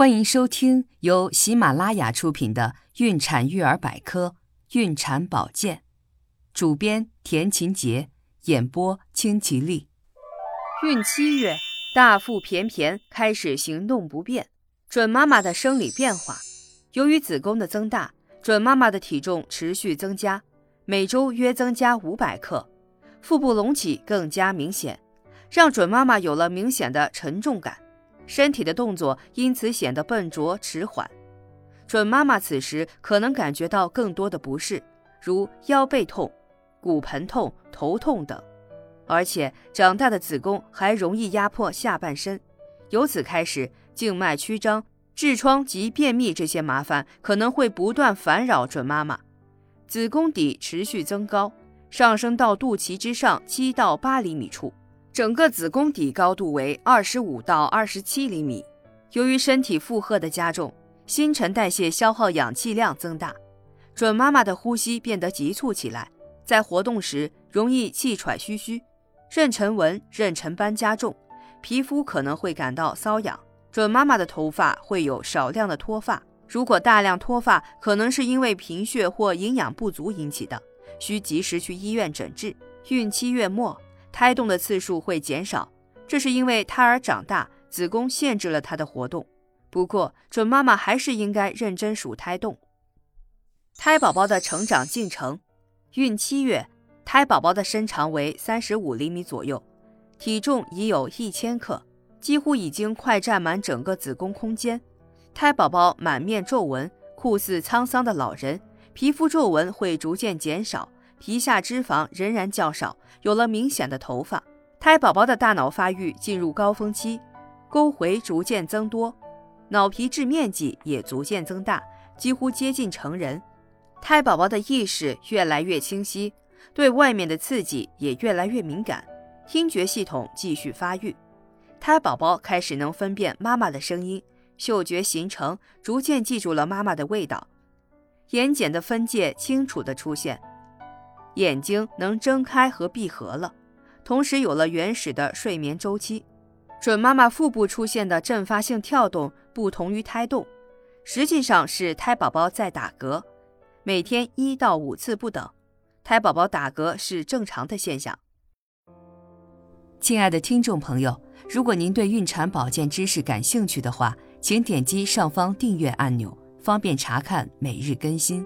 欢迎收听由喜马拉雅出品的《孕产育儿百科·孕产保健》，主编田勤杰，演播清吉丽。孕七月，大腹便便，开始行动不便，准妈妈的生理变化。由于子宫的增大，准妈妈的体重持续增加，每周约增加五百克，腹部隆起更加明显，让准妈妈有了明显的沉重感。身体的动作因此显得笨拙迟缓，准妈妈此时可能感觉到更多的不适，如腰背痛、骨盆痛、头痛等，而且长大的子宫还容易压迫下半身，由此开始静脉曲张、痔疮及便秘这些麻烦可能会不断烦扰准妈妈，子宫底持续增高，上升到肚脐之上七到八厘米处。整个子宫底高度为二十五到二十七厘米。由于身体负荷的加重，新陈代谢消耗氧气量增大，准妈妈的呼吸变得急促起来，在活动时容易气喘吁吁，妊娠纹、妊娠斑加重，皮肤可能会感到瘙痒。准妈妈的头发会有少量的脱发，如果大量脱发，可能是因为贫血或营养不足引起的，需及时去医院诊治。孕期月末。胎动的次数会减少，这是因为胎儿长大，子宫限制了它的活动。不过，准妈妈还是应该认真数胎动。胎宝宝的成长进程：孕七月，胎宝宝的身长为三十五厘米左右，体重已有一千克，几乎已经快占满整个子宫空间。胎宝宝满面皱纹，酷似沧桑的老人，皮肤皱纹会逐渐减少。皮下脂肪仍然较少，有了明显的头发。胎宝宝的大脑发育进入高峰期，沟回逐渐增多，脑皮质面积也逐渐增大，几乎接近成人。胎宝宝的意识越来越清晰，对外面的刺激也越来越敏感，听觉系统继续发育。胎宝宝开始能分辨妈妈的声音，嗅觉形成，逐渐记住了妈妈的味道，眼睑的分界清楚地出现。眼睛能睁开和闭合了，同时有了原始的睡眠周期。准妈妈腹部出现的阵发性跳动不同于胎动，实际上是胎宝宝在打嗝，每天一到五次不等。胎宝宝打嗝是正常的现象。亲爱的听众朋友，如果您对孕产保健知识感兴趣的话，请点击上方订阅按钮，方便查看每日更新。